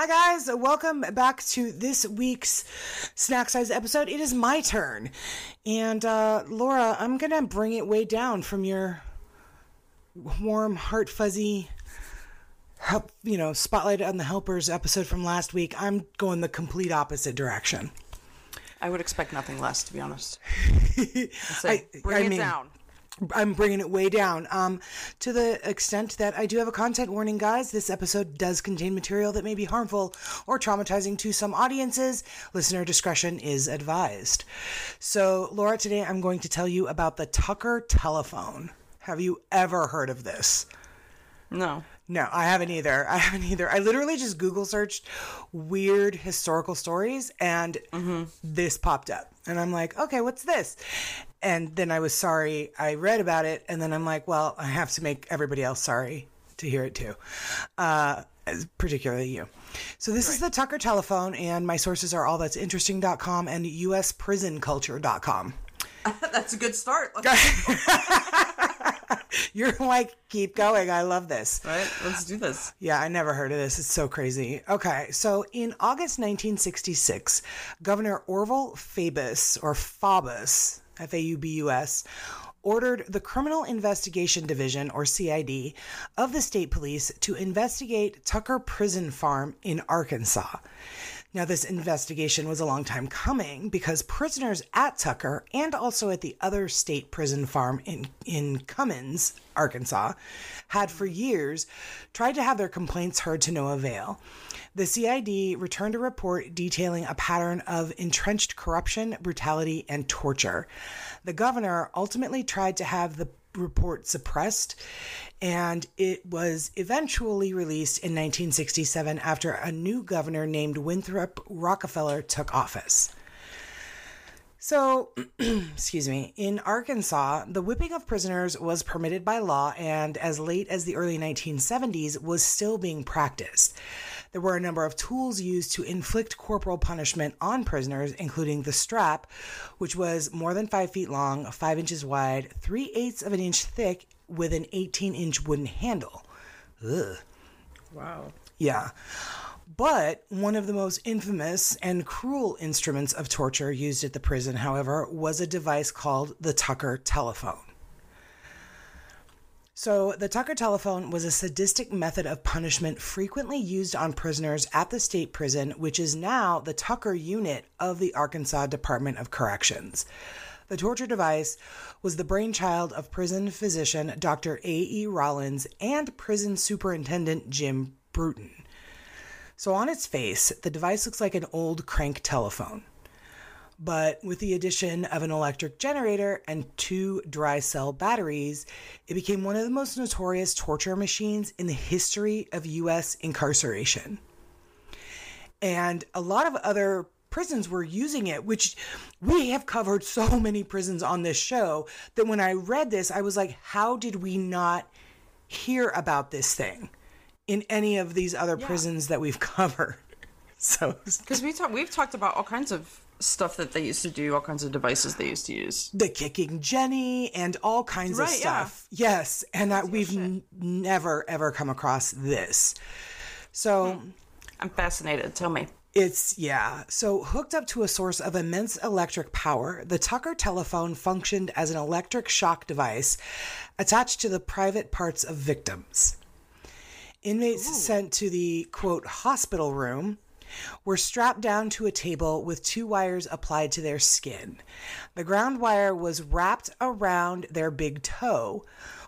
Hi, guys. Welcome back to this week's Snack Size episode. It is my turn. And, uh, Laura, I'm going to bring it way down from your warm, heart fuzzy, help, you know, spotlight on the helpers episode from last week. I'm going the complete opposite direction. I would expect nothing less, to be honest. I- bring I it mean- down. I'm bringing it way down. Um, to the extent that I do have a content warning, guys. This episode does contain material that may be harmful or traumatizing to some audiences. Listener discretion is advised. So, Laura, today I'm going to tell you about the Tucker telephone. Have you ever heard of this? No. No, I haven't either. I haven't either. I literally just Google searched weird historical stories and this popped up. And I'm like, okay, what's this? And then I was sorry I read about it. And then I'm like, well, I have to make everybody else sorry to hear it too, uh, particularly you. So this is the Tucker telephone, and my sources are allthat'sinteresting.com and usprisonculture.com. That's a good start. You're like, keep going. I love this. right? Let's do this. Yeah, I never heard of this. It's so crazy. Okay, so in August 1966, Governor Orville Faubus, or Faubus, F A U B U S, ordered the Criminal Investigation Division, or CID, of the state police to investigate Tucker Prison Farm in Arkansas. Now, this investigation was a long time coming because prisoners at Tucker and also at the other state prison farm in, in Cummins, Arkansas, had for years tried to have their complaints heard to no avail. The CID returned a report detailing a pattern of entrenched corruption, brutality, and torture. The governor ultimately tried to have the report suppressed, and it was eventually released in 1967 after a new governor named Winthrop Rockefeller took office. So, excuse me, in Arkansas, the whipping of prisoners was permitted by law and as late as the early 1970s was still being practiced. There were a number of tools used to inflict corporal punishment on prisoners, including the strap, which was more than five feet long, five inches wide, three eighths of an inch thick, with an 18 inch wooden handle. Ugh. Wow. Yeah. But one of the most infamous and cruel instruments of torture used at the prison, however, was a device called the Tucker telephone. So, the Tucker telephone was a sadistic method of punishment frequently used on prisoners at the state prison, which is now the Tucker unit of the Arkansas Department of Corrections. The torture device was the brainchild of prison physician Dr. A.E. Rollins and prison superintendent Jim Bruton. So, on its face, the device looks like an old crank telephone. But with the addition of an electric generator and two dry cell batteries, it became one of the most notorious torture machines in the history of U.S. incarceration. And a lot of other prisons were using it, which we have covered so many prisons on this show that when I read this, I was like, how did we not hear about this thing in any of these other prisons that we've covered? So Because we talk, we've talked about all kinds of stuff that they used to do, all kinds of devices they used to use. the kicking Jenny and all kinds of Right, yeah. stuff. Yes, and that we've n- never ever come across this. So hmm. I'm fascinated. Tell me. it's yeah. So hooked up to a source of immense electric power, the Tucker telephone functioned as an electric shock device attached to the private parts of victims. Inmates sent to the quote hospital room were strapped down to a table with two wires applied to their skin. The ground wire was wrapped around their big toe,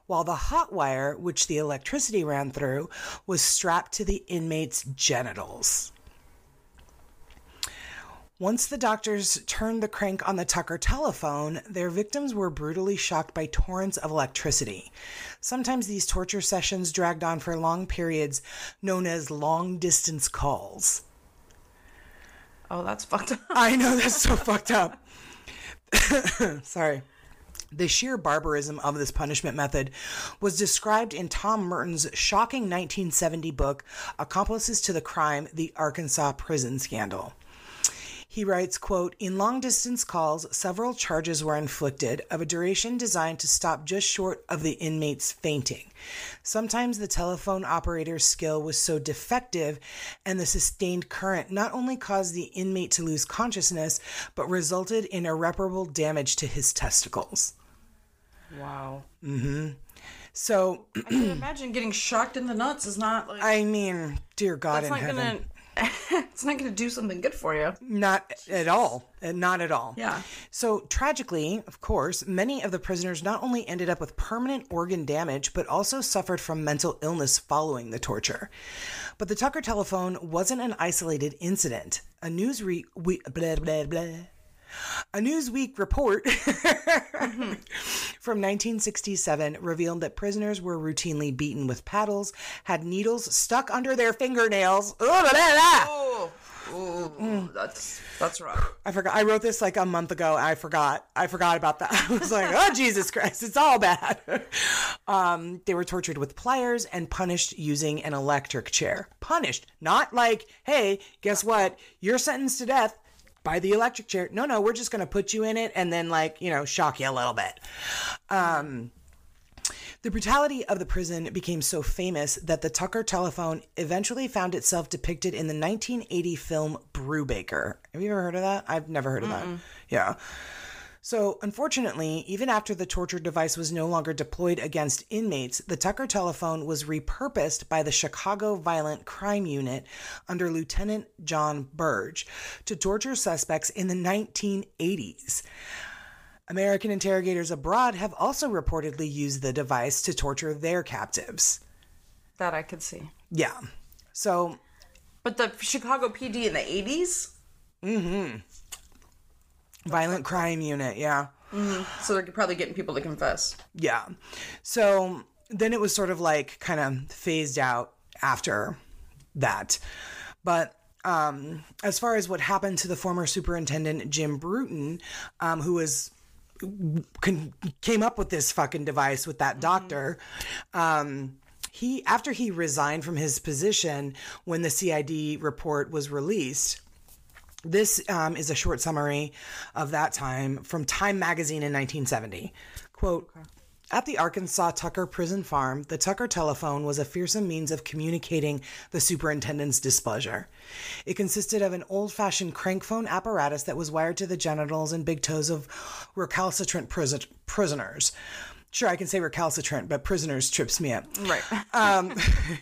while the hot wire, which the electricity ran through, was strapped to the inmate's genitals. Once the doctors turned the crank on the Tucker telephone, their victims were brutally shocked by torrents of electricity. Sometimes these torture sessions dragged on for long periods, known as long distance calls. Oh, that's fucked up. I know that's so fucked up. Sorry. The sheer barbarism of this punishment method was described in Tom Murton's shocking 1970 book, Accomplices to the Crime The Arkansas Prison Scandal. He writes, quote, In long distance calls, several charges were inflicted of a duration designed to stop just short of the inmate's fainting. Sometimes the telephone operator's skill was so defective and the sustained current not only caused the inmate to lose consciousness, but resulted in irreparable damage to his testicles. Wow. Mm-hmm. So, I can imagine getting shocked in the nuts is not like I mean, dear God in not heaven. gonna it's not gonna do something good for you. Not at all. Uh, Not at all. Yeah. So, tragically, of course, many of the prisoners not only ended up with permanent organ damage, but also suffered from mental illness following the torture. But the Tucker telephone wasn't an isolated incident. A news re- we- blah, blah, blah. A Newsweek report from 1967 revealed that prisoners were routinely beaten with paddles, had needles stuck under their fingernails. Oh, Ooh, that's that's rough. I forgot. I wrote this like a month ago. I forgot. I forgot about that. I was like, oh Jesus Christ, it's all bad. Um, they were tortured with pliers and punished using an electric chair. Punished, not like, hey, guess what? You're sentenced to death by the electric chair. No, no, we're just gonna put you in it and then like you know shock you a little bit. Um, the brutality of the prison became so famous that the Tucker telephone eventually found itself depicted in the 1980 film Brubaker. Have you ever heard of that? I've never heard of that. Yeah. So, unfortunately, even after the torture device was no longer deployed against inmates, the Tucker telephone was repurposed by the Chicago Violent Crime Unit under Lieutenant John Burge to torture suspects in the 1980s. American interrogators abroad have also reportedly used the device to torture their captives. That I could see. Yeah. So, But the Chicago PD in the eighties, mm-hmm. Violent crime unit, yeah. so they're probably getting people to confess. Yeah. So then it was sort of like kind of phased out after that. But um, as far as what happened to the former superintendent Jim Bruton, um, who was con- came up with this fucking device with that doctor, um, he after he resigned from his position when the CID report was released. This um, is a short summary of that time from Time magazine in 1970. Quote At the Arkansas Tucker prison farm, the Tucker telephone was a fearsome means of communicating the superintendent's displeasure. It consisted of an old fashioned crank phone apparatus that was wired to the genitals and big toes of recalcitrant prison- prisoners. Sure, I can say recalcitrant, but prisoners trips me up. Right. Um,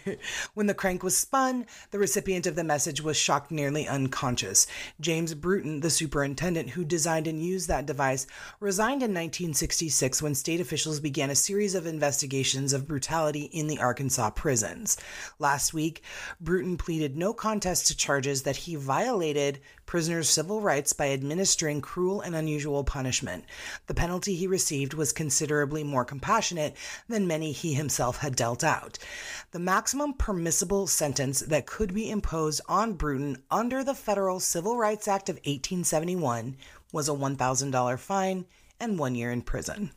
when the crank was spun, the recipient of the message was shocked nearly unconscious. James Bruton, the superintendent who designed and used that device, resigned in 1966 when state officials began a series of investigations of brutality in the Arkansas prisons. Last week, Bruton pleaded no contest to charges that he violated prisoners' civil rights by administering cruel and unusual punishment. The penalty he received was considerably more compassionate than many he himself had dealt out. The maximum permissible sentence that could be imposed on Bruton under the Federal Civil Rights Act of 1871 was a $1,000 fine and one year in prison.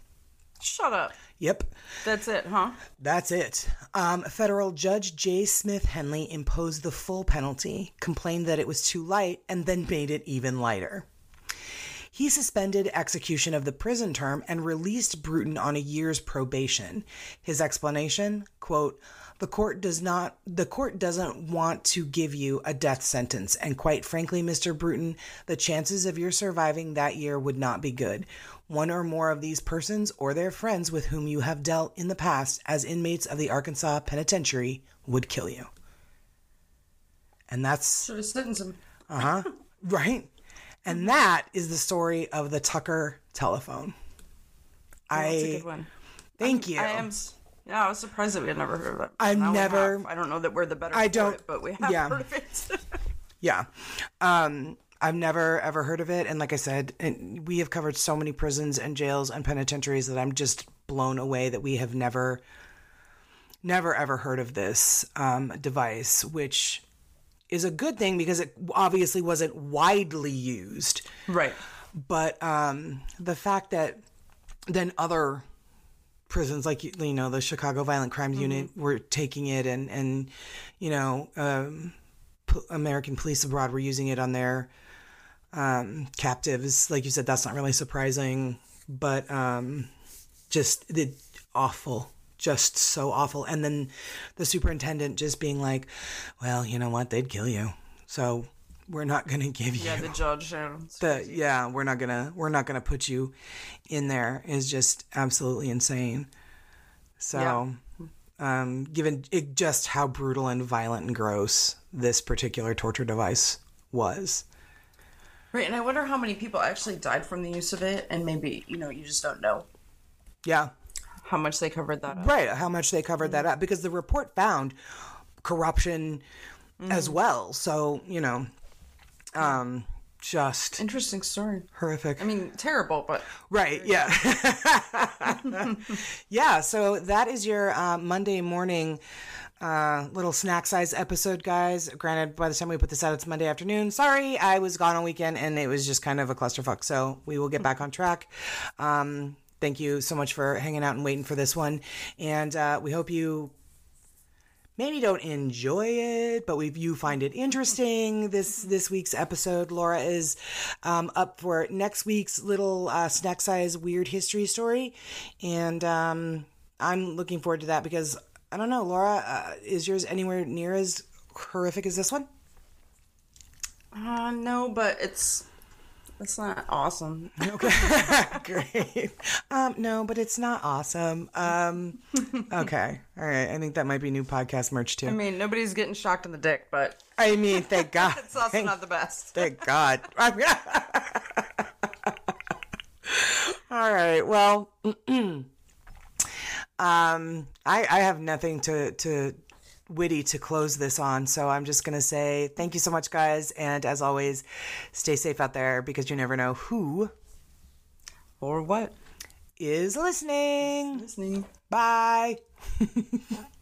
Shut up. Yep. That's it, huh? That's it. Um, federal Judge J. Smith Henley imposed the full penalty, complained that it was too light, and then made it even lighter. He suspended execution of the prison term and released Bruton on a year's probation. His explanation, quote, the court does not the court doesn't want to give you a death sentence and quite frankly Mr. Bruton the chances of your surviving that year would not be good one or more of these persons or their friends with whom you have dealt in the past as inmates of the Arkansas penitentiary would kill you and that's Should have sentenced him. uh-huh right and that is the story of the Tucker telephone oh That's a good one. thank you I am. Yeah, I was surprised that we had never heard of it. I've Now never- I don't know that we're the better. I don't- it, but we have yeah. heard of it. Yeah. Um, I've never ever heard of it. And like I said, and we have covered so many prisons and jails and penitentiaries that I'm just blown away that we have never, never ever heard of this um, device, which is a good thing because it obviously wasn't widely used. right. But um, the fact that then other prisons like you know the Chicago Violent Crimes Unit were taking it and and you know um, p- American Police Abroad were using it on their um, captives. Like you said, that's not really surprising, but um, just the awful, just so awful. And then the superintendent just being like, "Well, you know what? They'd kill you, so we're not going to give you." Yeah, the judge. Yeah, the yeah we're not gonna we're not gonna put you in there is just absolutely insane so um given it, just how brutal and violent and gross this particular torture device was Right, and I wonder how many people actually died from the use of it, and maybe you know you just don't know yeah how much they covered that up. right how much they covered that up because the report found corruption as well so you know um just Interesting story. horrific I mean, terrible, but Right. Yeah. yeah. So that is your uh, Monday morning uh, little snack size episode, guys. Granted, by the time we put this out, it's Monday afternoon. Sorry, I was gone all weekend and it was just kind of a clusterfuck. So we will get back on track. Um, thank you so much for hanging out and waiting for this one. And uh, we hope you maybe don't enjoy it, but we you find it interesting. This this week's episode, Laura is um, up for next week's little uh, snack size weird history story, and um, I'm looking forward to that because I don't know, Laura, uh, is yours anywhere near as horrific as this one? uh, no, but it's it's not awesome. Okay, great. Um, no, but it's not awesome. Um, okay, all right. I think that might be new podcast merch too. I mean, nobody's getting shocked in the dick, but I mean, thank God. it's also Thank not the best. Thank God. All right. Well, um, I I have nothing to to witty to close this on, so I'm just gonna say thank you so much, guys, and as always, stay safe out there because you never know who Or what? is listening. Listening. Bye.